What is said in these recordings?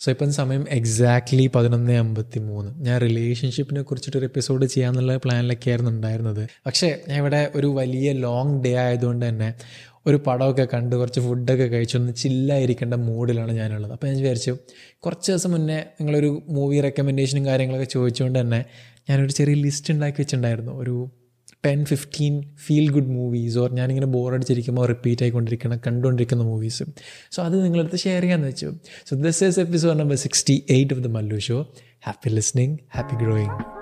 So ഇപ്പം സമയം exactly പതിനൊന്ന് അമ്പത്തി മൂന്ന് ഞാൻ റിലേഷൻഷിപ്പിനെ കുറിച്ചിട്ടൊരു എപ്പിസോഡ് ചെയ്യാന്നുള്ള പ്ലാനിലൊക്കെ ആയിരുന്നു ഉണ്ടായിരുന്നത്. പക്ഷേ ഞാൻ ഇവിടെ ഒരു വലിയ ലോങ് ഡേ ആയതുകൊണ്ട് തന്നെ ഒരു പടമൊക്കെ കണ്ട് കുറച്ച് ഫുഡൊക്കെ കഴിച്ചൊന്ന് ചില്ലായിരിക്കേണ്ട മൂഡിലാണ് ഞാനുള്ളത്. അപ്പോൾ ഞാൻ വിചാരിച്ചു കുറച്ച് ദിവസം മുന്നേ നിങ്ങളൊരു മൂവി റെക്കമെൻഡേഷനും കാര്യങ്ങളൊക്കെ ചോദിച്ചുകൊണ്ട് തന്നെ ഞാനൊരു ചെറിയ ലിസ്റ്റ് ഉണ്ടാക്കി വെച്ചിട്ടുണ്ടായിരുന്നു. ഒരു ten fifteen feel good movies or ഞാനിങ്ങനെ ബോറടിച്ചിരിക്കുമ്പോൾ റിപ്പീറ്റ് ആയിക്കൊണ്ടിരിക്കുന്ന കണ്ടുകൊണ്ടിരിക്കുന്ന മൂവീസ് സോ അത് നിങ്ങളടുത്ത് ഷെയർ ചെയ്യാമെന്ന് വെച്ചു. So this is episode number sixty eight of the Mallu show happy listening happy growing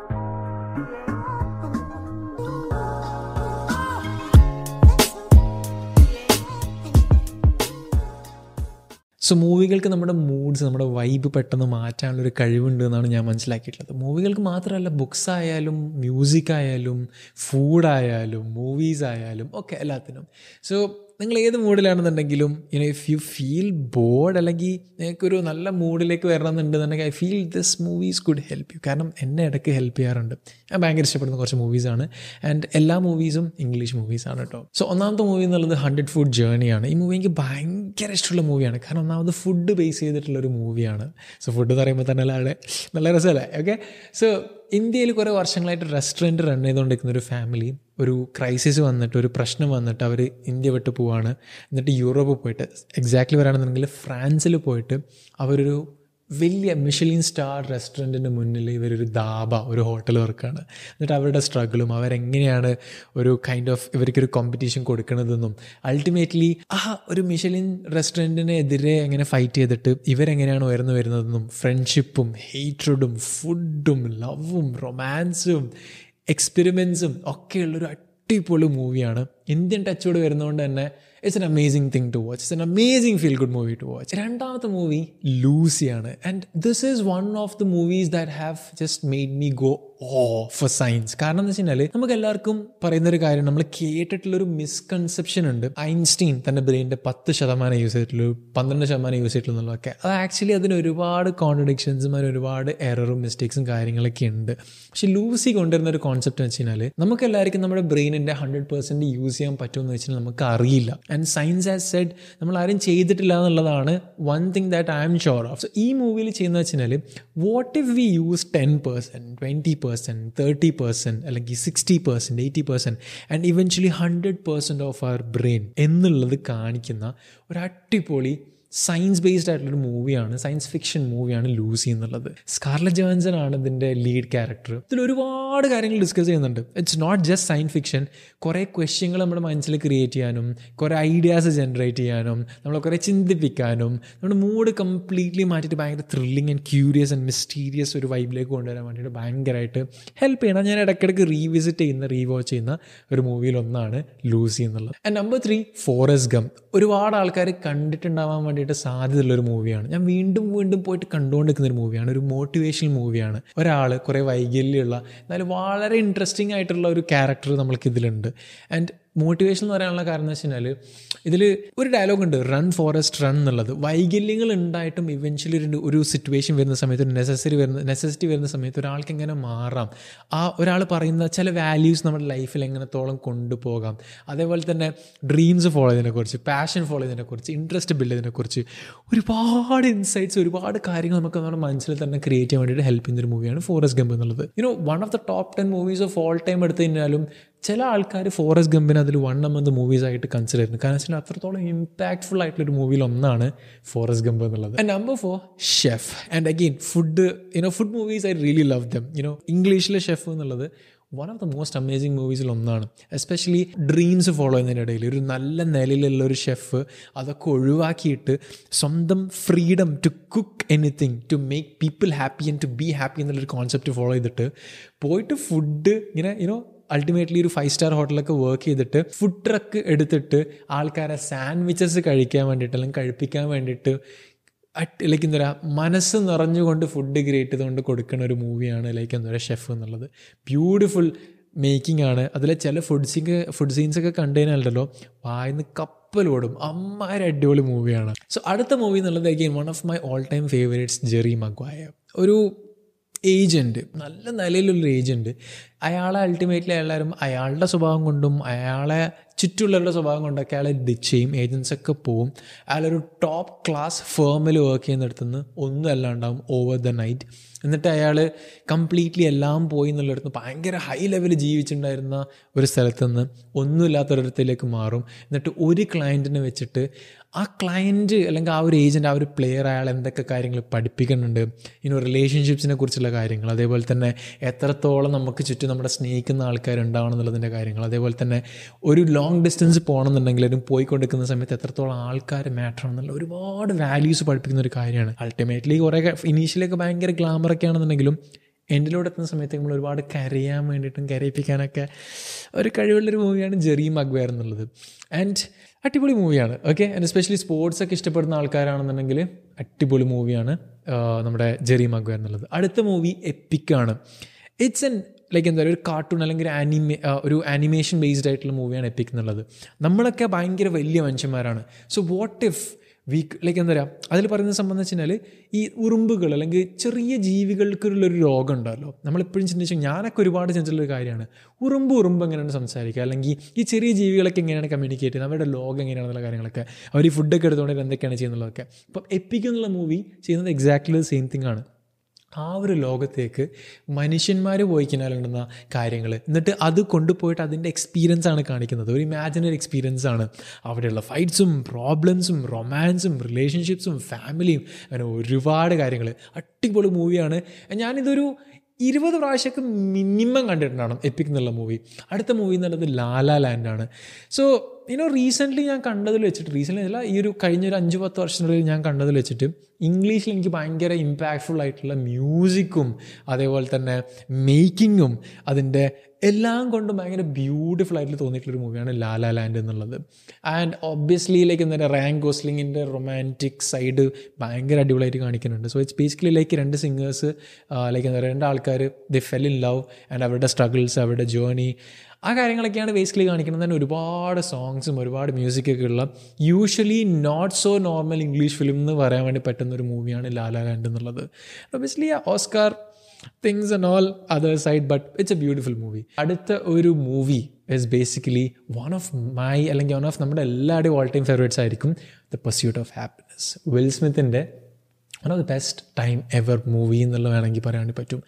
so മൂവികൾക്ക് നമ്മുടെ മൂഡ്സ് നമ്മുടെ വൈബ് പെട്ടെന്ന് മാറ്റാനുള്ളൊരു കഴിവുണ്ട് എന്നാണ് ഞാൻ മനസ്സിലാക്കിയിട്ടുള്ളത്. മൂവികൾക്ക് മാത്രമല്ല ബുക്സ് ആയാലും മ്യൂസിക് ആയാലും ഫുഡായാലും മൂവീസ് ആയാലും ഒക്കെ എല്ലാത്തിനും. സോ നിങ്ങൾ ഏത് മൂഡിലാണെന്നുണ്ടെങ്കിലും you know if you feel bored അല്ലെങ്കിൽ നിങ്ങൾക്കൊരു നല്ല മൂഡിലേക്ക് വരണമെന്നുണ്ടെന്നുണ്ടെങ്കിൽ I feel this movies could help you കാരണം എന്നെ ഇടയ്ക്ക് ഹെൽപ്പ് ചെയ്യാറുണ്ട്. ഞാൻ ഭയങ്കര ഇഷ്ടപ്പെടുന്ന കുറച്ച് മൂവീസാണ് ആൻഡ് എല്ലാ മൂവീസും ഇംഗ്ലീഷ് മൂവീസാണ് കേട്ടോ സോ ഒന്നാമത്തെ മൂവി എന്നുള്ളത് ഹൺഡ്രഡ് ഫുഡ് ജേണിയാണ് ഈ മൂവി എനിക്ക് ഭയങ്കര ഇഷ്ടമുള്ള മൂവിയാണ് കാരണം ഒന്നാമത് ഫുഡ് ബേസ് ചെയ്തിട്ടുള്ള ഒരു മൂവിയാണ് സോ ഫുഡ് എന്ന് പറയുമ്പോൾ തന്നെ അവിടെ നല്ല രസമല്ലേ? ഓക്കെ സോ ഇന്ത്യയിൽ കുറേ വർഷങ്ങളായിട്ട് റെസ്റ്റോറന്റ് റൺ ചെയ്തുകൊണ്ടിരിക്കുന്ന ഒരു ഫാമിലി ഒരു ക്രൈസിസ് വന്നിട്ട് ഒരു പ്രശ്നം വന്നിട്ട് അവർ ഇന്ത്യ വിട്ട് പോവാണ്. എന്നിട്ട് യൂറോപ്പ് പോയിട്ട് എക്സാക്ട്ലി പറയുകയാണെന്നുണ്ടെങ്കിൽ ഫ്രാൻസിൽ പോയിട്ട് അവരൊരു വലിയ മിഷലിൻ സ്റ്റാർ റെസ്റ്റോറന്റിന്റെ മുന്നിൽ ഇവരൊരു ദാബ ഒരു ഹോട്ടൽ വർക്കാണ്. എന്നിട്ട് അവരുടെ സ്ട്രഗിളും അവരെങ്ങനെയാണ് ഒരു കൈൻഡ് ഓഫ് ഇവർക്കൊരു കോമ്പറ്റീഷൻ കൊടുക്കുന്നതെന്നും അൾട്ടിമേറ്റ്ലി ആ ഒരു മിഷലിൻ റെസ്റ്റോറന്റിനെതിരെ എങ്ങനെ ഫൈറ്റ് ചെയ്തിട്ട് ഇവരെങ്ങനെയാണ് ഉയർന്നു വരുന്നതെന്നും ഫ്രണ്ട്ഷിപ്പും ഹെയ്റ്റഡും ഫുഡും ലവും റൊമാൻസും എക്സ്പെരിമെൻസും ഒക്കെയുള്ളൊരു അടിപൊളി മൂവിയാണ് ഇന്ത്യൻ ടച്ചോട് വരുന്നതുകൊണ്ട് തന്നെ it's an amazing thing to watch it's an amazing feel good movie to watch രണ്ടാമത്തെ movie ലൂസിയാണ്. And this is one of the movies that have just made me go oh for science കാരണം എന്ന് വെച്ച് കഴിഞ്ഞാൽ നമുക്ക് എല്ലാവർക്കും പറയുന്ന ഒരു കാര്യം നമ്മൾ കേട്ടിട്ടുള്ള ഒരു മിസ്കൺസെപ്ഷൻ ഉണ്ട്. ഐൻസ്റ്റീൻ തന്റെ ബ്രെയിനിന്റെ പത്ത് ശതമാനം യൂസ് ചെയ്തിട്ടുള്ളൂ പന്ത്രണ്ട് ശതമാനം യൂസ് ചെയ്തിട്ടുള്ളൂ എന്നുള്ളതൊക്കെ. അത് ആക്ച്വലി അതിന് ഒരുപാട് കോൺട്രഡിക്ഷൻസും അതിന് ഒരുപാട് എററും മിസ്റ്റേക്സും കാര്യങ്ങളൊക്കെ ഉണ്ട്. പക്ഷെ ലൂസി കൊണ്ടുവരുന്ന ഒരു കോൺസെപ്റ്റ് എന്ന് വെച്ച് കഴിഞ്ഞാൽ നമുക്ക് എല്ലാവർക്കും നമ്മുടെ ബ്രെയിനിന്റെ ഹൺഡ്രഡ് പെർസെന്റ് യൂസ് ചെയ്യാൻ പറ്റുമെന്ന് വെച്ചാൽ നമുക്ക് അറിയില്ല ആൻഡ് സയൻസ് ആസ് സെഡ് നമ്മൾ ആരും ചെയ്തിട്ടില്ല എന്നുള്ളതാണ് one thing that I am sure of so ഈ മൂവിയിൽ ചെയ്യുന്നത് വെച്ചാൽ what if we use ten percent twenty percent thirty percent അല്ലെങ്കിൽ sixty percent eighty percent and eventually hundred percent of our brain എന്നുള്ളത് കാണിക്കുന്ന ഒരു അടിപൊളി സയൻസ് ബേസ്ഡ് ആയിട്ടുള്ളൊരു മൂവിയാണ് സയൻസ് ഫിക്ഷൻ മൂവിയാണ് ലൂസി എന്നുള്ളത്. സ്കാർല ജോൻസൺ ആണ് ഇതിന്റെ ലീഡ് ക്യാരക്ടർ ഇതിൽ ഒരുപാട് കാര്യങ്ങൾ ഡിസ്കസ് ചെയ്യുന്നുണ്ട്. It's not just science fiction കുറേ ക്വസ്റ്റ്യങ്ങൾ നമ്മുടെ മനസ്സിൽ ക്രിയേറ്റ് ചെയ്യാനും കുറേ ഐഡിയാസ് ജനറേറ്റ് ചെയ്യാനും നമ്മളെ കുറേ ചിന്തിപ്പിക്കാനും നമ്മുടെ മൂഡ് കംപ്ലീറ്റ്ലി മാറ്റിയിട്ട് ഭയങ്കര thrilling and curious and mysterious ഒരു വൈബിലേക്ക് കൊണ്ടുവരാൻ വേണ്ടിയിട്ട് ഭയങ്കരമായിട്ട് ഹെൽപ്പ് ചെയ്യണം. ഞാൻ ഇടയ്ക്കിടയ്ക്ക് റീവിസിറ്റ് ചെയ്യുന്ന റീവാച്ച് ചെയ്യുന്ന ഒരു മൂവിയിൽ ഒന്നാണ് ലൂസി എന്നുള്ളത്. And number three Forrest Gump ഒരുപാട് ആൾക്കാർ കണ്ടിട്ടുണ്ടാവാൻ വേണ്ടിയിട്ട് സാധ്യതയുള്ള ഒരു മൂവിയാണ് ഞാൻ വീണ്ടും വീണ്ടും പോയിട്ട് കണ്ടുകൊണ്ടിരിക്കുന്ന ഒരു മൂവിയാണ് ഒരു മോട്ടിവേഷണൽ മൂവിയാണ് ഒരാൾ കുറേ വൈകല്യമുള്ള എന്നാലും വളരെ ഇൻട്രസ്റ്റിംഗ് ആയിട്ടുള്ള ഒരു ക്യാരക്ടർ നമ്മൾക്ക് ഇതിലുണ്ട്. ആൻഡ് മോട്ടിവേഷൻ എന്ന് പറയാനുള്ള കാരണം എന്ന് വെച്ച് കഴിഞ്ഞാൽ ഇതിൽ ഒരു ഡയലോഗ് ഉണ്ട് റൺ ഫോറസ്റ്റ് റൺ എന്നുള്ളത്. വൈകല്യങ്ങൾ ഉണ്ടായിട്ടും ഇവൻച്വലി ഒരു ഒരു സിറ്റുവേഷൻ വരുന്ന സമയത്ത് ഒരു നെസസറി വരുന്ന നെസസിറ്റി വരുന്ന സമയത്ത് ഒരാൾക്ക് എങ്ങനെ മാറാം? ആ ഒരാൾ പറയുന്ന ചില വാല്യൂസ് നമ്മുടെ ലൈഫിൽ എങ്ങനത്തോളം കൊണ്ടുപോകാം? അതേപോലെ തന്നെ ഡ്രീംസ് ഫോളോ ചെയ്തതിനെക്കുറിച്ച് പാഷൻ ഫോളോ ചെയ്തതിനെക്കുറിച്ച് ഇൻട്രസ്റ്റ് ബിൽഡ് ചെയ്തതിനെക്കുറിച്ച് ഒരുപാട് ഇൻസൈറ്റ്സ് ഒരുപാട് കാര്യങ്ങൾ നമുക്ക് നമ്മുടെ മനസ്സിൽ തന്നെ ക്രിയേറ്റ് ചെയ്യാൻ വേണ്ടിയിട്ട് ഹെൽപ്പ് ചെയ്യുന്ന ഒരു മൂവിയാണ് ഫോറസ്റ്റ് ഗംബ് എന്നുള്ളത്. You know one of the top ten movies of all time എടുത്തു കഴിഞ്ഞാലും ചില ആൾക്കാർ ഫോറസ്റ്റ് ഗംബിനെ അതിൽ വൺ അമ്മന്ത് മൂവീസ് ആയിട്ട് കൺസിഡർ ചെയ്യുന്നു. കാരണം വെച്ചാൽ അത്രത്തോളം ഇമ്പാക്ട്ഫുൾ ആയിട്ടുള്ള ഒരു മൂവിയിൽ ഒന്നാണ് ഫോറസ്റ്റ് ഗംബ് എന്നുള്ളത്. And number four Chef and again food you know food movies I really love them you know ഇംഗ്ലീഷിലെ ഷെഫ് എന്നുള്ളത് one of the most amazing മൂവീസിൽ ഒന്നാണ്. എസ്പെഷ്യലി ഡ്രീംസ് ഫോളോ ചെയ്യുന്നതിനിടയിൽ ഒരു നല്ല നിലയിലുള്ള ഒരു ഷെഫ് അതൊക്കെ ഒഴിവാക്കിയിട്ട് സ്വന്തം freedom to cook anything to make people happy and to be happy എന്നുള്ളൊരു കോൺസെപ്റ്റ് ഫോളോ ചെയ്തിട്ട് പോയിട്ട് ഫുഡ് ഇങ്ങനെ യുനോ അൾട്ടിമേറ്റ്ലി ഒരു ഫൈവ് സ്റ്റാർ ഹോട്ടലൊക്കെ വർക്ക് ചെയ്തിട്ട് ഫുഡ് ട്രക്ക് എടുത്തിട്ട് ആൾക്കാരെ സാൻഡ്വിച്ചസ് കഴിക്കാൻ വേണ്ടിയിട്ട് അല്ലെങ്കിൽ കഴിപ്പിക്കാൻ വേണ്ടിയിട്ട് അറ്റ് ലൈക്ക് എന്താ പറയുക മനസ്സ് നിറഞ്ഞുകൊണ്ട് ഫുഡ് ക്രിയേറ്റ് ചെയ്തുകൊണ്ട് കൊടുക്കുന്ന ഒരു മൂവിയാണ് ലൈക്ക് എന്താ പറയുക ഷെഫ് എന്നുള്ളത്. ബ്യൂട്ടിഫുൾ മേക്കിംഗ് ആണ്. അതിലെ ചില ഫുഡ് സീൻ ഫുഡ് സീൻസൊക്കെ കണ്ടു കഴിഞ്ഞാലുണ്ടല്ലോ വായിന്ന് കപ്പലോടും അമ്മാര് അടിപൊളി മൂവിയാണ് സോ അടുത്ത മൂവി എന്നുള്ളത് again one of my all time favourites Jerry Maguire ഒരു ഏജന്റ് നല്ല നിലയിലുള്ളൊരു ഏജന്റ് അയാളെ അൾട്ടിമേറ്റ്ലി എല്ലാവരും അയാളുടെ സ്വഭാവം കൊണ്ടും അയാളെ ചുറ്റുള്ളവരുടെ സ്വഭാവം കൊണ്ടൊക്കെ അയാളെ ഡിച്ച് ചെയ്യും? ഏജൻസൊക്കെ പോവും. അയാളൊരു ടോപ്പ് ക്ലാസ് ഫേമിൽ വർക്ക് ചെയ്യുന്നിടത്തുനിന്ന് ഒന്നും അല്ലാണ്ടാവും ഓവർ ദ നൈറ്റ് എന്നിട്ട് അയാൾ കംപ്ലീറ്റ്ലി എല്ലാം പോയി എന്നുള്ളിടത്ത് ഭയങ്കര ഹൈ ലെവലിൽ ജീവിച്ചിട്ടുണ്ടായിരുന്ന ഒരു സ്ഥലത്ത് നിന്ന് ഒന്നുമില്ലാത്തൊരിടത്തിലേക്ക് മാറും. എന്നിട്ട് ഒരു ക്ലയന്റിനെ വെച്ചിട്ട് ആ ക്ലയന്റ് അല്ലെങ്കിൽ ആ ഒരു ഏജന്റ് ആ ഒരു പ്ലെയർ അയാൾ എന്തൊക്കെ കാര്യങ്ങൾ പഠിപ്പിക്കുന്നുണ്ട്? ഇനി റിലേഷൻഷിപ്സിനെ കുറിച്ചുള്ള കാര്യങ്ങൾ. അതേപോലെ തന്നെ എത്രത്തോളം നമുക്ക് ചുറ്റും നമ്മുടെ സ്നേഹിക്കുന്ന ആൾക്കാരുണ്ടാവണം എന്നുള്ളതിന്റെ കാര്യങ്ങൾ. അതേപോലെ തന്നെ ഒരു ലോങ് ഡിസ്റ്റൻസ് പോകണമെന്നുണ്ടെങ്കിലും പോയിക്കൊണ്ടിരിക്കുന്ന സമയത്ത് എത്രത്തോളം ആൾക്കാർ മാറ്റർ എന്നുള്ള ഒരുപാട് വാല്യൂസ് പഠിപ്പിക്കുന്ന ഒരു കാര്യമാണ്. അൾട്ടിമേറ്റ്ലി കുറേ ഇനീഷ്യലൊക്കെ ഭയങ്കര ഗ്ലാമറൊക്കെ ആണെന്നുണ്ടെങ്കിലും എന്റെലൂടെ എത്തുന്ന സമയത്ത് നമ്മൾ ഒരുപാട് കരയാൻ വേണ്ടിയിട്ടും കരയിപ്പിക്കാനൊക്കെ ഒരു കഴിവുള്ളൊരു മൂവിയാണ് ജെറി മഗ്വയർ എന്നുള്ളത്. ആൻഡ് അടിപൊളി മൂവിയാണ് ഓക്കെ ആൻഡ് എസ്പെഷ്യലി സ്പോർട്സ് ഒക്കെ ഇഷ്ടപ്പെടുന്ന ആൾക്കാരാണെന്നുണ്ടെങ്കിൽ അടിപൊളി മൂവിയാണ് നമ്മുടെ ജെറി മഗ്വയർ എന്നുള്ളത്. അടുത്ത മൂവി എപ്പിക്കാണ് ഇറ്റ്സ് എൻ ലൈക്ക് എന്താ പറയുക ഒരു കാർട്ടൂൺ അല്ലെങ്കിൽ ആനിമേ ഒരു ആനിമേഷൻ ബേസ്ഡ് ആയിട്ടുള്ള മൂവിയാണ് എപ്പിക് എന്നുള്ളത്. നമ്മളൊക്കെ ഭയങ്കര വലിയ മനുഷ്യന്മാരാണ്. So what if we like എന്താ പറയുക അതിൽ പറയുന്നത് സംബന്ധിച്ച് കഴിഞ്ഞാൽ ഈ ഉറുമ്പുകൾ അല്ലെങ്കിൽ ചെറിയ ജീവികൾക്കുള്ളൊരു രോഗം ഉണ്ടല്ലോ. നമ്മളിപ്പോഴും ചിന്തിച്ചു ഞാനൊക്കെ ഒരുപാട് ചിന്തിച്ചുള്ളൊരു കാര്യമാണ്. ഉറുമ്പ് ഉറുമ്പ് എങ്ങനെയാണ് സംസാരിക്കുക? അല്ലെങ്കിൽ ഈ ചെറിയ ജീവികളൊക്കെ എങ്ങനെയാണ് കമ്മ്യൂണിക്കേറ്റ് ചെയ്യുന്നത്? അവരുടെ ലോകം എങ്ങനെയാണെന്നുള്ള കാര്യങ്ങളൊക്കെ. അവർ ഈ ഫുഡൊക്കെ എടുത്തുകൊണ്ട് എന്തൊക്കെയാണ് ചെയ്യുന്നുള്ളതൊക്കെ അപ്പം എപ്പിക് എന്നുള്ള മൂവി ചെയ്യുന്നത് എക്സാക്ട്ലി സെയിം തിങ് ആണ്. ആ ഒരു ലോകത്തേക്ക് മനുഷ്യന്മാർ പോയി കാര്യങ്ങൾ എന്നിട്ട് അത് കൊണ്ടുപോയിട്ട് അതിന്റെ എക്സ്പീരിയൻസ് ആണ് കാണിക്കുന്നത്. ഒരു ഇമാജിനറി എക്സ്പീരിയൻസ് ആണ്. അവിടെയുള്ള ഫൈറ്റ്സും പ്രോബ്ലംസും റൊമാൻസും റിലേഷൻഷിപ്സും ഫാമിലിയും അങ്ങനെ ഒരുപാട് കാര്യങ്ങൾ അടിപൊളി മൂവിയാണ് ഞാനിതൊരു ഇരുപത് പ്രാവശ്യമൊക്കെ മിനിമം കണ്ടിട്ടുണ്ടാണ് എപ്പിക് എന്നുള്ള മൂവി അടുത്ത മൂവി എന്നുള്ളത് ലാലാ ലാൻഡാണ് സോ ഇനോ റീസെന്റ്ലി ഞാൻ കണ്ടതിൽ വെച്ചിട്ട് റീസെന്റ്ലി അല്ല ഈ ഒരു കഴിഞ്ഞ ഒരു അഞ്ച് പത്ത് വർഷത്തിനുള്ളിൽ ഞാൻ കണ്ടതിൽ വെച്ചിട്ട് ഇംഗ്ലീഷിൽ എനിക്ക് ഭയങ്കര ഇമ്പാക്ട്ഫുൾ ആയിട്ടുള്ള മ്യൂസിക്കും അതേപോലെ തന്നെ മേക്കിങ്ങും അതിന്റെ എല്ലാം കൊണ്ടും ഭയങ്കര ബ്യൂട്ടിഫുൾ ആയിട്ട് തോന്നിയിട്ടുള്ളൊരു മൂവിയാണ് ലാലാ ലാൻഡ് എന്നുള്ളത്. ആൻഡ് ഒബ്വിയസ്ലി ലൈക്ക് എന്താ റാങ്ക് ഗോസ്ലിങ്ങിന്റെ റൊമാന്റിക് സൈഡ് ഭയങ്കര അടിപൊളിയായിട്ട് കാണിക്കുന്നുണ്ട്. സോ ഇറ്റ്സ് ബേസിക്കലി ലൈക്ക് രണ്ട് സിംഗേഴ്സ് ലൈക്ക് എന്താ പറയുക രണ്ട് ആൾക്കാർ they fell in love and അവരുടെ സ്ട്രഗിൾസ് അവരുടെ ജേർണി ആ കാര്യങ്ങളൊക്കെയാണ് ബേസിക്കലി കാണിക്കുന്നത്. തന്നെ ഒരുപാട് സോങ്സും ഒരുപാട് മ്യൂസിക്കൊക്കെ ഉള്ള usually not so normal English film എന്ന് പറയാൻ വേണ്ടി പറ്റുന്ന ഒരു മൂവിയാണ് ലാലാ ലാൻഡ് എന്നുള്ളത്. Obviously Oscar things and all other side but it's a beautiful movie അടുത്ത ഒരു movie is basically one of my അല്ലെങ്കിൽ വൺ ഓഫ് നമ്മുടെ എല്ലാവരുടെയും ഓൾ ടൈം ഫേവറേറ്റ്സ് ആയിരിക്കും the pursuit of happiness Will സ്മിത്തിന്റെ one of the best time ever movie എന്നുള്ള വേണമെങ്കിൽ പറയാൻ വേണ്ടി പറ്റും.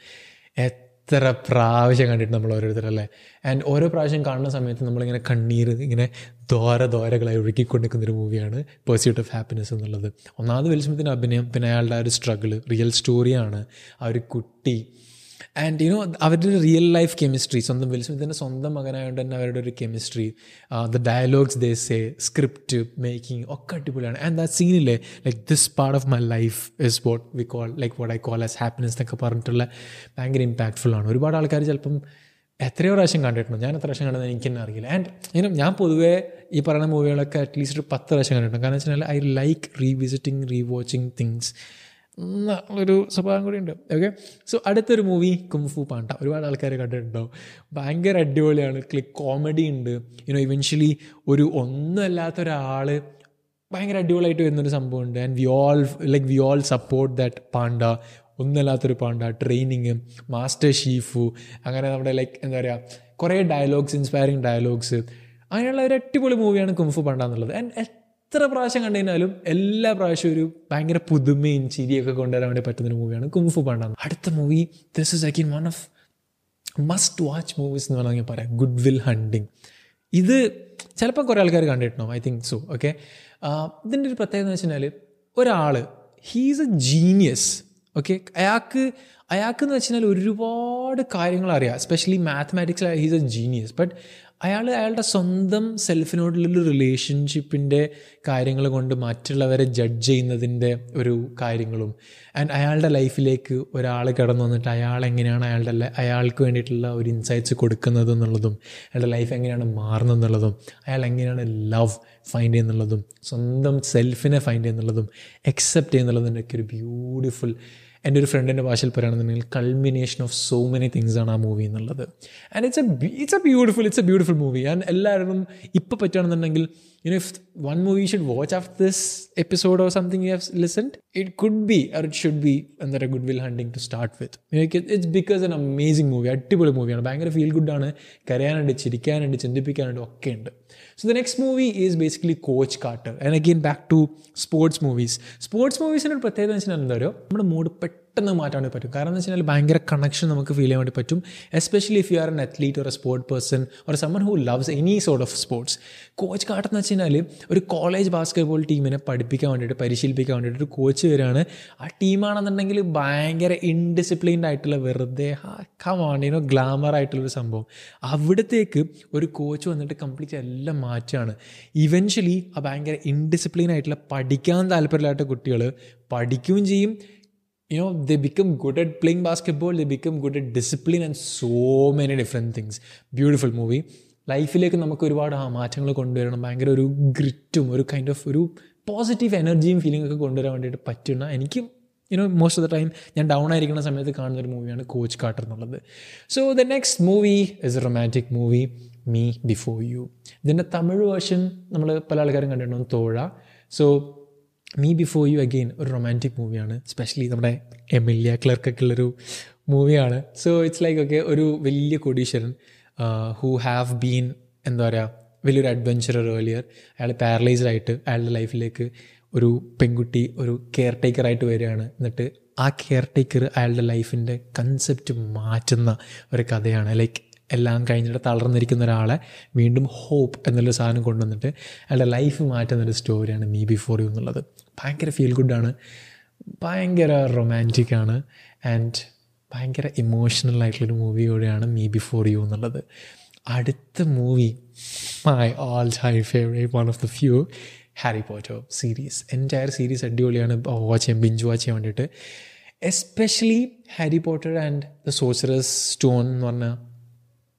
എത്ര പ്രാവശ്യം കണ്ടിട്ട് നമ്മൾ ഓരോരുത്തരല്ലേ? ആൻഡ് ഓരോ പ്രാവശ്യം കാണുന്ന സമയത്ത് നമ്മളിങ്ങനെ കണ്ണീർ ഇങ്ങനെ ദോര ദോരകളായി ഒഴുകിക്കൊണ്ടിരിക്കുന്നൊരു മൂവിയാണ് പേഴ്സ്യൂട്ട് ഓഫ് ഹാപ്പിനെസ് എന്നുള്ളത്. ഒന്നാമത് വിൽസ്മിത്തിന്റെ അഭിനയം പിന്നെ അയാളുടെ ആ ഒരു സ്ട്രഗിൾ റിയൽ സ്റ്റോറിയാണ് ആ ഒരു കുട്ടി ആൻഡ് യുനോ അവരുടെ ഒരു റിയൽ ലൈഫ് കെമിസ്ട്രി സ്വന്തം വിൽസ്മിത്തിന്റെ സ്വന്തം മകനായതുകൊണ്ട് തന്നെ അവരുടെ ഒരു chemistry the dialogues they say script making ഒക്കെ അടിപൊളിയാണ്. And that സീനില്ലേ like this part of my life is what we call like what I call as happiness എന്നൊക്കെ പറഞ്ഞിട്ടുള്ള ഭയങ്കര ഇമ്പാക്ട്ഫുൾ ആണ്. ഒരുപാട് ആൾക്കാർ ചിലപ്പം എത്രയോ പ്രാവശ്യം കണ്ടിട്ടുണ്ട് ഞാൻ എത്ര പ്രാവശ്യം കണ്ടത് എനിക്ക് തന്നെ അറിയില്ല. ആൻഡ് ഇനി ഞാൻ പൊതുവേ ഈ പറയുന്ന മൂവികളൊക്കെ അറ്റ്ലീസ്റ്റ് ഒരു പത്ത് പ്രാവശ്യം കണ്ടിട്ടുണ്ട്. കാരണം വെച്ചാൽ I like revisiting rewatching things ഒരു സ്വഭാവം കൂടി ഉണ്ട്. ഓക്കെ സോ അടുത്തൊരു മൂവി കുംഫു പാണ്ട ഒരുപാട് ആൾക്കാർ കണ്ടിട്ടുണ്ടാവും. ഭയങ്കര അടിപൊളിയാണ്. ക്ലിക്ക് കോമഡി ഉണ്ട്. യുനോ ഇവൻഷ്യലി ഒരു ഒന്നുമല്ലാത്ത ഒരാൾ ഭയങ്കര അടിപൊളിയായിട്ട് വരുന്നൊരു സംഭവമുണ്ട് and we all like we all support that panda ഒന്നല്ലാത്തൊരു panda training master Shifu അങ്ങനെ നമ്മുടെ ലൈക്ക് എന്താ പറയുക കുറേ ഡയലോഗ്സ് ഇൻസ്പയറിങ് ഡയലോഗ്സ് അങ്ങനെയുള്ള ഒരു അടിപൊളി മൂവിയാണ് കുംഫു പാണ്ട എന്നുള്ളത്. ആൻഡ് എത്ര പ്രാവശ്യം കണ്ടു കഴിഞ്ഞാലും എല്ലാ പ്രാവശ്യവും ഒരു ഭയങ്കര പുതുമയും ചിരിയൊക്കെ കൊണ്ടുവരാൻ വേണ്ടി പറ്റുന്ന ഒരു മൂവിയാണ് കുംഫു പാണ്ട അടുത്ത movie this is again one of must watch movies എന്ന് വേണമെങ്കിൽ പറയാം. ഗുഡ് വിൽ ഹണ്ടിങ് ഇത് ചിലപ്പോൾ കുറേ ആൾക്കാർ കണ്ടിട്ടുണ്ടാവും ഐ തിങ്ക് സോ ഓക്കെ ഇതിന്റെ ഒരു പ്രത്യേകത എന്ന് വെച്ച് കഴിഞ്ഞാൽ ഒരാൾ ഹീസ് എ ജീനിയസ് ഓക്കെ അയാൾക്ക് അയാൾക്ക് എന്ന് വെച്ച് കഴിഞ്ഞാൽ ഒരുപാട് കാര്യങ്ങൾ അറിയാം. എസ്പെഷ്യലി മാത്തമാറ്റിക്സിൽ ഹീസ് എ ജീനിയസ് ബട്ട് അയാൾ അയാളുടെ സ്വന്തം സെൽഫിനോടുള്ളൊരു റിലേഷൻഷിപ്പിന്റെ കാര്യങ്ങൾ കൊണ്ട് മറ്റുള്ളവരെ ജഡ്ജ് ചെയ്യുന്നതിന്റെ ഒരു കാര്യങ്ങളും. ആൻഡ് അയാളുടെ ലൈഫിലേക്ക് ഒരാൾ കടന്നു വന്നിട്ട് അയാൾ എങ്ങനെയാണ് അയാളുടെ അയാൾക്ക് വേണ്ടിയിട്ടുള്ള ഒരു ഇൻസൈറ്റ്സ് കൊടുക്കുന്നത് എന്നുള്ളതും അയാളുടെ ലൈഫ് എങ്ങനെയാണ് മാറുന്നത് എന്നുള്ളതും അയാൾ എങ്ങനെയാണ് ലവ് ഫൈൻഡ് ചെയ്യുന്നുള്ളതും സ്വന്തം സെൽഫിനെ ഫൈൻഡ് ചെയ്യുന്നുള്ളതും അക്സെപ്റ്റ് ചെയ്യുന്നുള്ളതിന്റെയൊക്കെ ഒരു ബ്യൂട്ടിഫുൾ എന്റെ ഒരു ഫ്രണ്ടിന്റെ ഭാഷയിൽ പറയുകയാണെന്നുണ്ടെങ്കിൽ culmination of so many things ആണ് ആ മൂവി എന്നുള്ളത്. And it's a it's a beautiful it's a beautiful movie and എല്ലാവരും ഇപ്പോൾ പറ്റുകയാണെന്നുണ്ടെങ്കിൽ you know if one movie should watch after this episode or something you have listened it could be or it should be എന്താ പറയുക good will hunting to start with it's because an amazing movie അടിപൊളി മൂവിയാണ് ഭയങ്കര feel ഗുഡാണ് കരയാനുണ്ട് ചിരിക്കാനുണ്ട് ചിന്തിപ്പിക്കാനുണ്ട് ഒക്കെ ഉണ്ട് so the next movie is basically coach Carter and again back to sports movies sports മൂവീസിൻ്റെ ഒരു പ്രത്യേകത എന്ന് വെച്ചാൽ എന്താ പറയുക നമ്മുടെ മൂഡ് പെട്ടെന്ന് മാറ്റാൻ വേണ്ടി പറ്റും. കാരണം എന്ന് വെച്ചാൽ ഭയങ്കര കണക്ഷൻ നമുക്ക് ഫീൽ ചെയ്യാൻ വേണ്ടി പറ്റും. Especially if you are an athlete or a sport person or someone who loves any sort of sports Coach കാട്ടെന്ന് വെച്ച് കഴിഞ്ഞാൽ ഒരു കോളേജ് ബാസ്കറ്റ്ബോൾ ടീമിനെ പഠിപ്പിക്കാൻ വേണ്ടിയിട്ട് പരിശീലിപ്പിക്കാൻ വേണ്ടിയിട്ട് ഒരു കോച്ച് വരികയാണ്. ആ ടീമാണെന്നുണ്ടെങ്കിൽ ഭയങ്കര ഇൻഡിസിപ്ലിൻഡ് ആയിട്ടുള്ള വെറുതെ കമാണ്ടിനോ ഗ്ലാമർ ആയിട്ടുള്ളൊരു സംഭവം. അവിടത്തേക്ക് ഒരു കോച്ച് വന്നിട്ട് കംപ്ലീറ്റ് എല്ലാം മാറ്റാണ് ഇവൻച്വലി ആ ഭയങ്കര ഇൻഡിസിപ്ലിൻ ആയിട്ടുള്ള പഠിക്കാൻ താല്പര്യമില്ലാത്ത കുട്ടികൾ പഠിക്കുകയും ചെയ്യും. You know they become good at playing basketball they become good at discipline and so many different things. Beautiful movie. ലൈഫിലേക്ക് നമുക്ക് ഒരുപാട് ആ മാറ്റങ്ങൾ കൊണ്ടുവരണം. ഭയങ്കര ഒരു ഗ്രിറ്റും ഒരു കൈൻഡ് ഓഫ് ഒരു പോസിറ്റീവ് എനർജിയും ഫീലിംഗ് ഒക്കെ കൊണ്ടുവരാൻ വേണ്ടിയിട്ട് പറ്റുന്ന എനിക്ക് you know most of the time ഞാൻ ഡൗൺ ആയിരിക്കുന്ന സമയത്ത് കാണുന്ന ഒരു മൂവിയാണ് കോച്ച് കാട്ടർ എന്നുള്ളത്. So the next movie is a romantic movie me before you ഇതിന്റെ തമിഴ് വേർഷൻ നമ്മൾ പല ആൾക്കാരും കണ്ടിട്ടുണ്ടാവും Thozha. So me before you again ഒരു റൊമാന്റിക് മൂവിയാണ് സ്പെഷ്യലി നമ്മുടെ എമിലിയ ക്ലർക്കൊക്കെ ഉള്ളൊരു മൂവിയാണ് സോ ഇറ്റ്സ് ലൈക്ക് ഓക്കെ ഒരു വലിയ കോടീശ്വരൻ ഹൂ ഹാവ് ബീൻ എന്താ പറയുക വലിയൊരു അഡ്വഞ്ചറർ ഏർലിയർ അയാൾ പാരലൈസ്ഡ് ആയിട്ട് അയാളുടെ ലൈഫിലേക്ക് ഒരു പെൺകുട്ടി ഒരു കെയർ ടേക്കറായിട്ട് വരികയാണ്. എന്നിട്ട് ആ കെയർ ടേക്കർ അയാളുടെ ലൈഫിന്റെ കൺസെപ്റ്റ് മാറ്റുന്ന ഒരു കഥയാണ്. ലൈക്ക് എല്ലാം കഴിഞ്ഞിട്ട് തളർന്നിരിക്കുന്ന ഒരാളെ വീണ്ടും ഹോപ്പ് എന്നുള്ളൊരു സാധനം കൊണ്ടുവന്നിട്ട് അയാളുടെ ലൈഫ് മാറ്റുന്നൊരു സ്റ്റോറിയാണ് മീ ബിഫോർ യു എന്നുള്ളത്. ഭയങ്കര ഫീൽ ഗുഡാണ് ഭയങ്കര റൊമാന്റിക് ആണ്. ആൻഡ് ഭയങ്കര ഇമോഷണൽ ആയിട്ടുള്ളൊരു മൂവി കൂടെയാണ് മീ ബിഫോർ യു എന്നുള്ളത്. അടുത്ത movie my all high favourite one of the few Harry Potter series entire series അടിപൊളിയാണ്. വാച്ച് ചെയ്യാൻ ബിഞ്ച് വാച്ച് ചെയ്യാൻ വേണ്ടിയിട്ട്. Especially Harry Potter and the sorcerer's stone എന്ന് പറഞ്ഞ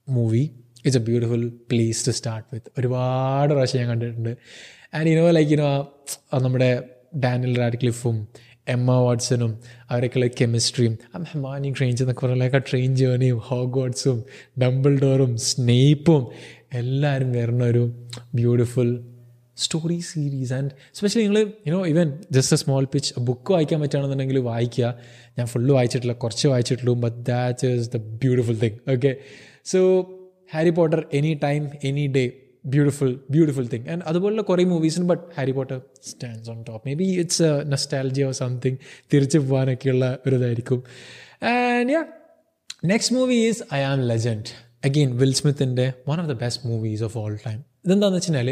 movie it's a beautiful place to start with ഒരുപാട് പ്രാവശ്യം ഞാൻ കണ്ടിട്ടുണ്ട്. And you know like you know നമ്മുടെ ഡാനിയൽ റാഡ്ക്ലിഫും എമ്മ വാട്സണും അവരൊക്കെയുള്ള കെമിസ്ട്രിയും ഹെമാനി ട്രെയിൻസ് എന്നൊക്കെ പറഞ്ഞാൽ ട്രെയിൻ ജേർണിയും വാട്സും ഡംബിൾ ഡോറും സ്നേപ്പും എല്ലാവരും വരുന്ന ഒരു beautiful story series and specially നിങ്ങൾ you know even just a small pitch book വായിക്കാൻ പറ്റുകയാണെന്നുണ്ടെങ്കിൽ വായിക്കുക. ഞാൻ ഫുള്ള് വായിച്ചിട്ടില്ല കുറച്ച് വായിച്ചിട്ടുള്ളൂ but that is the beautiful thing okay so Harry Potter any time any day beautiful beautiful thing and അതുപോലുള്ള കുറേ മൂവീസിന് but Harry Potter stands on top may be it's a nostalgia or something തിരിച്ചു പോകാനൊക്കെയുള്ള ഒരു ഇതായിരിക്കും and yeah next movie is I am Legend again Will സ്മിത്തിന്റെ one of the best movies of all time ഇതെന്താണെന്ന് വെച്ച് കഴിഞ്ഞാൽ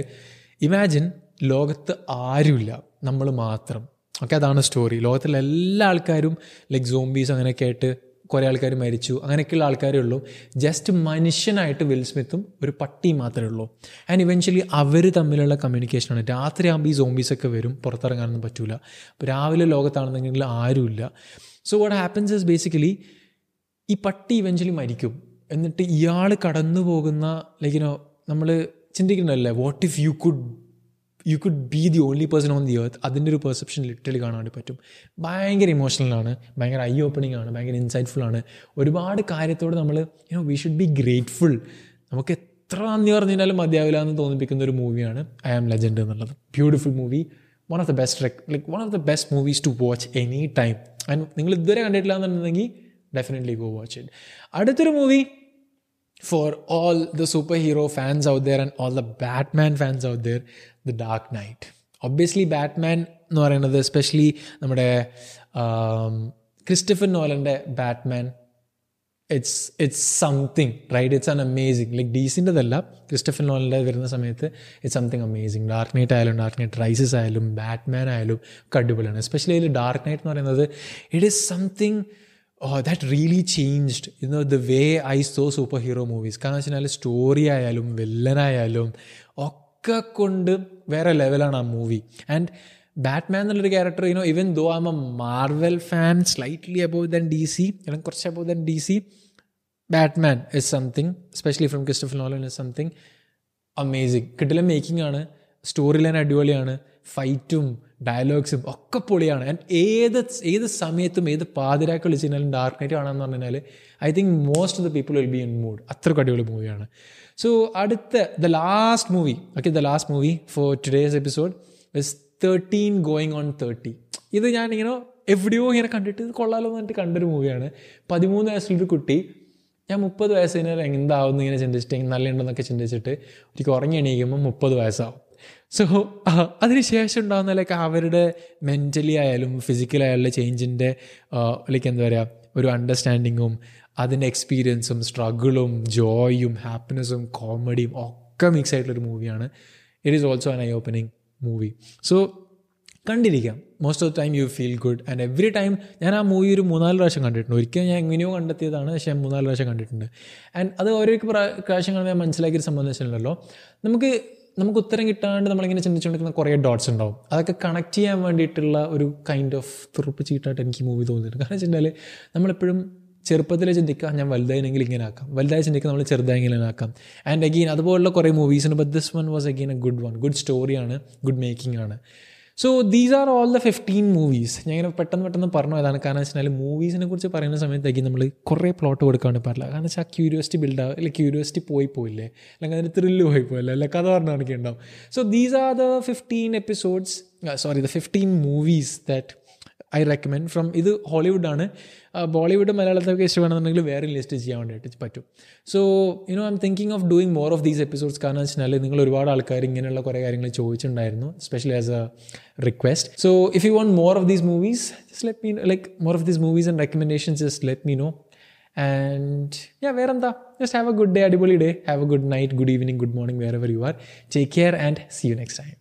imagine ലോകത്ത് ആരുമില്ല നമ്മൾ മാത്രം. ഓക്കെ അതാണ് സ്റ്റോറി ലോകത്തിലെ എല്ലാ ആൾക്കാരും ലൈക്ക് സോംബീസ് അങ്ങനെയൊക്കെ ആയിട്ട് കുറേ ആൾക്കാർ മരിച്ചു. അങ്ങനെയൊക്കെയുള്ള ആൾക്കാരേ ഉള്ളൂ. ജസ്റ്റ് മനുഷ്യനായിട്ട് വിൽ സ്മിത്തും ഒരു പട്ടി മാത്രമേ ഉള്ളൂ. ആൻഡ് ഇവൻച്വലി അവർ തമ്മിലുള്ള കമ്മ്യൂണിക്കേഷനാണ് രാത്രി ആകുമ്പോൾ ഈ സോംബീസൊക്കെ വരും പുറത്തിറങ്ങാനൊന്നും അപ്പോൾ രാവിലെ ലോകത്താണെന്നുണ്ടെങ്കിൽ ആരുമില്ല. So what happens is basically ഈ പട്ടി ഇവൻച്വലി മരിക്കും. എന്നിട്ട് ഇയാൾ കടന്നു പോകുന്ന ലൈക്കിനോ നമ്മൾ ചിന്തിക്കുന്നുണ്ടല്ലേ? What if you could you could be the only person on the earth അതിന്റെ ഒരു പെർസെപ്ഷൻ ലിറ്ററലി കാണാൻ വേണ്ടി പറ്റും. ഭയങ്കര ഇമോഷണലാണ് ഭയങ്കര ഐ ഓപ്പണിംഗ് ആണ് ഭയങ്കര ഇൻസൈറ്റ്ഫുൾ ആണ്. ഒരുപാട് കാര്യത്തോട് നമ്മൾ you know we should be grateful നമുക്ക് എത്ര നന്ദി പറഞ്ഞു കഴിഞ്ഞാലും മതിയാവില്ല എന്ന് തോന്നിപ്പിക്കുന്ന ഒരു മൂവിയാണ് ഐ ആം ലെജൻഡ് എന്നുള്ളത്. Beautiful movie one of the best like one of the best movies to watch any time and നിങ്ങൾ ഇതുവരെ കണ്ടിട്ടില്ല എന്നുണ്ടെങ്കിൽ ഡെഫിനറ്റ്ലി ഗോ വാച്ച് ഇറ്റ് അടുത്തൊരു movie for all the superhero fans out there and all the Batman fans out there, The dark knight obviously Batman എന്ന് പറയുന്നത് especially നമ്മുടെ Christopher നോലന്റെ Batman it's it's something right it's an amazing like ഡീസിന്റെതല്ല Christopher നോലന്റെ വരുന്ന സമയത്ത് it's something amazing dark knight ആയാലും dark night rises ആയാലും Batman ആയാലും ഒക്കെ അടിപൊളിയാണ്. എസ്പെഷ്യലി അതിൽ ഡാർക്ക് നൈറ്റ് എന്ന് പറയുന്നത് it is something oh that really changed in the way I saw super hero movies കാരണം വെച്ചാൽ സ്റ്റോറി ആയാലും വില്ലനായാലും ഒക്കെ കൊണ്ട് വേറെ ലെവലാണ് ആ മൂവി ആൻഡ് ബാറ്റ്മാൻ എന്നുള്ളൊരു character you know even though am a Marvel fan slightly above than D C അല്ലെങ്കിൽ കുറച്ച് above than D C Batman is something specially from Christopher Nolan is something amazing കിട്ടില്ല making ആണ് story line അടിപൊളിയാണ്. ഫൈറ്റും ഡയലോഗ്സും ഒക്കെ പൊളിയാണ്. And ഏത് ഏത് സമയത്തും ഏത് പാതിരാക്ക് വിളിച്ച് കഴിഞ്ഞാലും ഡാർക്ക് നൈറ്റ് കാണാമെന്ന് പറഞ്ഞു കഴിഞ്ഞാൽ I think most of the people will be in mood അത്രയ്ക്ക് അടിപൊളി മൂവിയാണ് സോ അടുത്ത the last movie okay the last movie for today's episode is thirteen going on thirty ഇത് ഞാൻ ഇങ്ങനെ എവിടെയോ ഇങ്ങനെ കണ്ടിട്ട് ഇത് കൊള്ളാലോ എന്ന് പറഞ്ഞിട്ട് കണ്ടൊരു മൂവിയാണ് പതിമൂന്ന് വയസ്സിലൊരു കുട്ടി ഞാൻ മുപ്പത് വയസ്സ് കഴിഞ്ഞാൽ എന്താവും ഇങ്ങനെ ചിന്തിച്ചിട്ട് നല്ല ഉണ്ടെന്നൊക്കെ ചിന്തിച്ചിട്ട് എനിക്ക് ഉറങ്ങി എണീക്കുമ്പോൾ മുപ്പത് വയസ്സാവും. സോ അതിനുശേഷം ഉണ്ടാകുന്ന ലൈക്ക് അവരുടെ മെന്റലി ആയാലും ഫിസിക്കലായാലും ചേഞ്ചിന്റെ ലൈക്ക് എന്താ പറയുക ഒരു അണ്ടർസ്റ്റാൻഡിങ്ങും അതിന്റെ എക്സ്പീരിയൻസും സ്ട്രഗിളും ജോയും ഹാപ്പിനെസ്സും കോമഡിയും ഒക്കെ മിക്സ് ആയിട്ടുള്ളൊരു മൂവിയാണ് it is also an eye opening movie so കണ്ടിരിക്കാം most of time you feel good and every time ഞാൻ ആ മൂവി ഒരു മൂന്നാൽ പ്രാവശ്യം കണ്ടിട്ടുണ്ട്. ഒരിക്കലും ഞാൻ എങ്ങനെയോ കണ്ടെത്തിയതാണ്. പക്ഷേ ഞാൻ മൂന്നാൽ പ്രാവശ്യം കണ്ടിട്ടുണ്ട്. ആൻഡ് അത് ഓരോ പ്രാവശ്യം കാണുമ്പോൾ ഞാൻ മനസ്സിലാക്കിയൊരു സംബന്ധിച്ചിട്ടുണ്ടല്ലോ നമുക്ക് നമുക്ക് ഉത്തരം കിട്ടാണ്ട് നമ്മളിങ്ങനെ ചിന്തിച്ചുകൊണ്ടിരിക്കുന്ന കുറേ ഡോട്ട്സ് ഉണ്ടാവും. അതൊക്കെ കണക്ട് ചെയ്യാൻ വേണ്ടിയിട്ടുള്ള ഒരു കൈൻഡ് ഓഫ് തുറുപ്പ് ചീട്ടായിട്ട് എനിക്ക് മൂവി തോന്നിയിട്ടുണ്ട്. കാരണം വെച്ചിട്ടുണ്ടെങ്കിൽ നമ്മളെപ്പോഴും ചെറുപ്പത്തിൽ ചിന്തിക്കുക ഞാൻ വലുതായെങ്കിൽ ഇങ്ങനെ ആക്കാം. വലുതായി ചിന്തിക്കുക നമ്മൾ ചെറുതായെങ്കിലും ആക്കാം. ആൻഡ് അഗെയിൻ അതുപോലുള്ള കുറേ മൂവീസുണ്ട് but this one was again a good one good സ്റ്റോറിയാണ് ഗുഡ് മേക്കിംഗ് ആണ്. So these are all the fifteen movies ഞാൻ ഇങ്ങനെ പെട്ടെന്ന് പെട്ടെന്ന് പറഞ്ഞു അതാണ്. കാരണം വെച്ചാൽ മൂവീസിനെ കുറിച്ച് പറയുന്ന സമയത്തേക്ക് നമ്മൾ കുറേ പ്ലോട്ട് കൊടുക്കാൻ പറ്റില്ല കാരണം വെച്ചാൽ ക്യൂരിയോസിറ്റി ബിൽഡ് ആവും അല്ലെങ്കിൽ ക്യൂരിയോസിറ്റി പോയി പോയില്ലേ അല്ലെങ്കിൽ അതിന് ത്രില്ല് പോയി പോയില്ലേ അല്ലെ? കഥ പറഞ്ഞ കാണിക്കുന്നുണ്ടാവും so these are the fifteen episodes sorry the fifteen movies that I recommend from ഇത് ഹോളിവുഡാണ്. ബോളിവുഡ് മലയാളത്തൊക്കെ ഇഷ്ടമാണെന്നുണ്ടെങ്കിൽ വേറെ ലിസ്റ്റ് ചെയ്യാൻ വേണ്ടിയിട്ട് പറ്റും. So you know I'm thinking of doing more of these episodes കാരണം വെച്ചാൽ നിങ്ങൾ ഒരുപാട് ആൾക്കാർ ഇങ്ങനെയുള്ള കുറേ കാര്യങ്ങൾ ചോദിച്ചിട്ടുണ്ടായിരുന്നു specially as a request so if you want more of these movies just let me like more of these movies and recommendations just let me know and ഞാൻ വേറെ എന്താ just have a good day അടിപൊളി day have a good night good evening good morning where ever you are take care and see you next time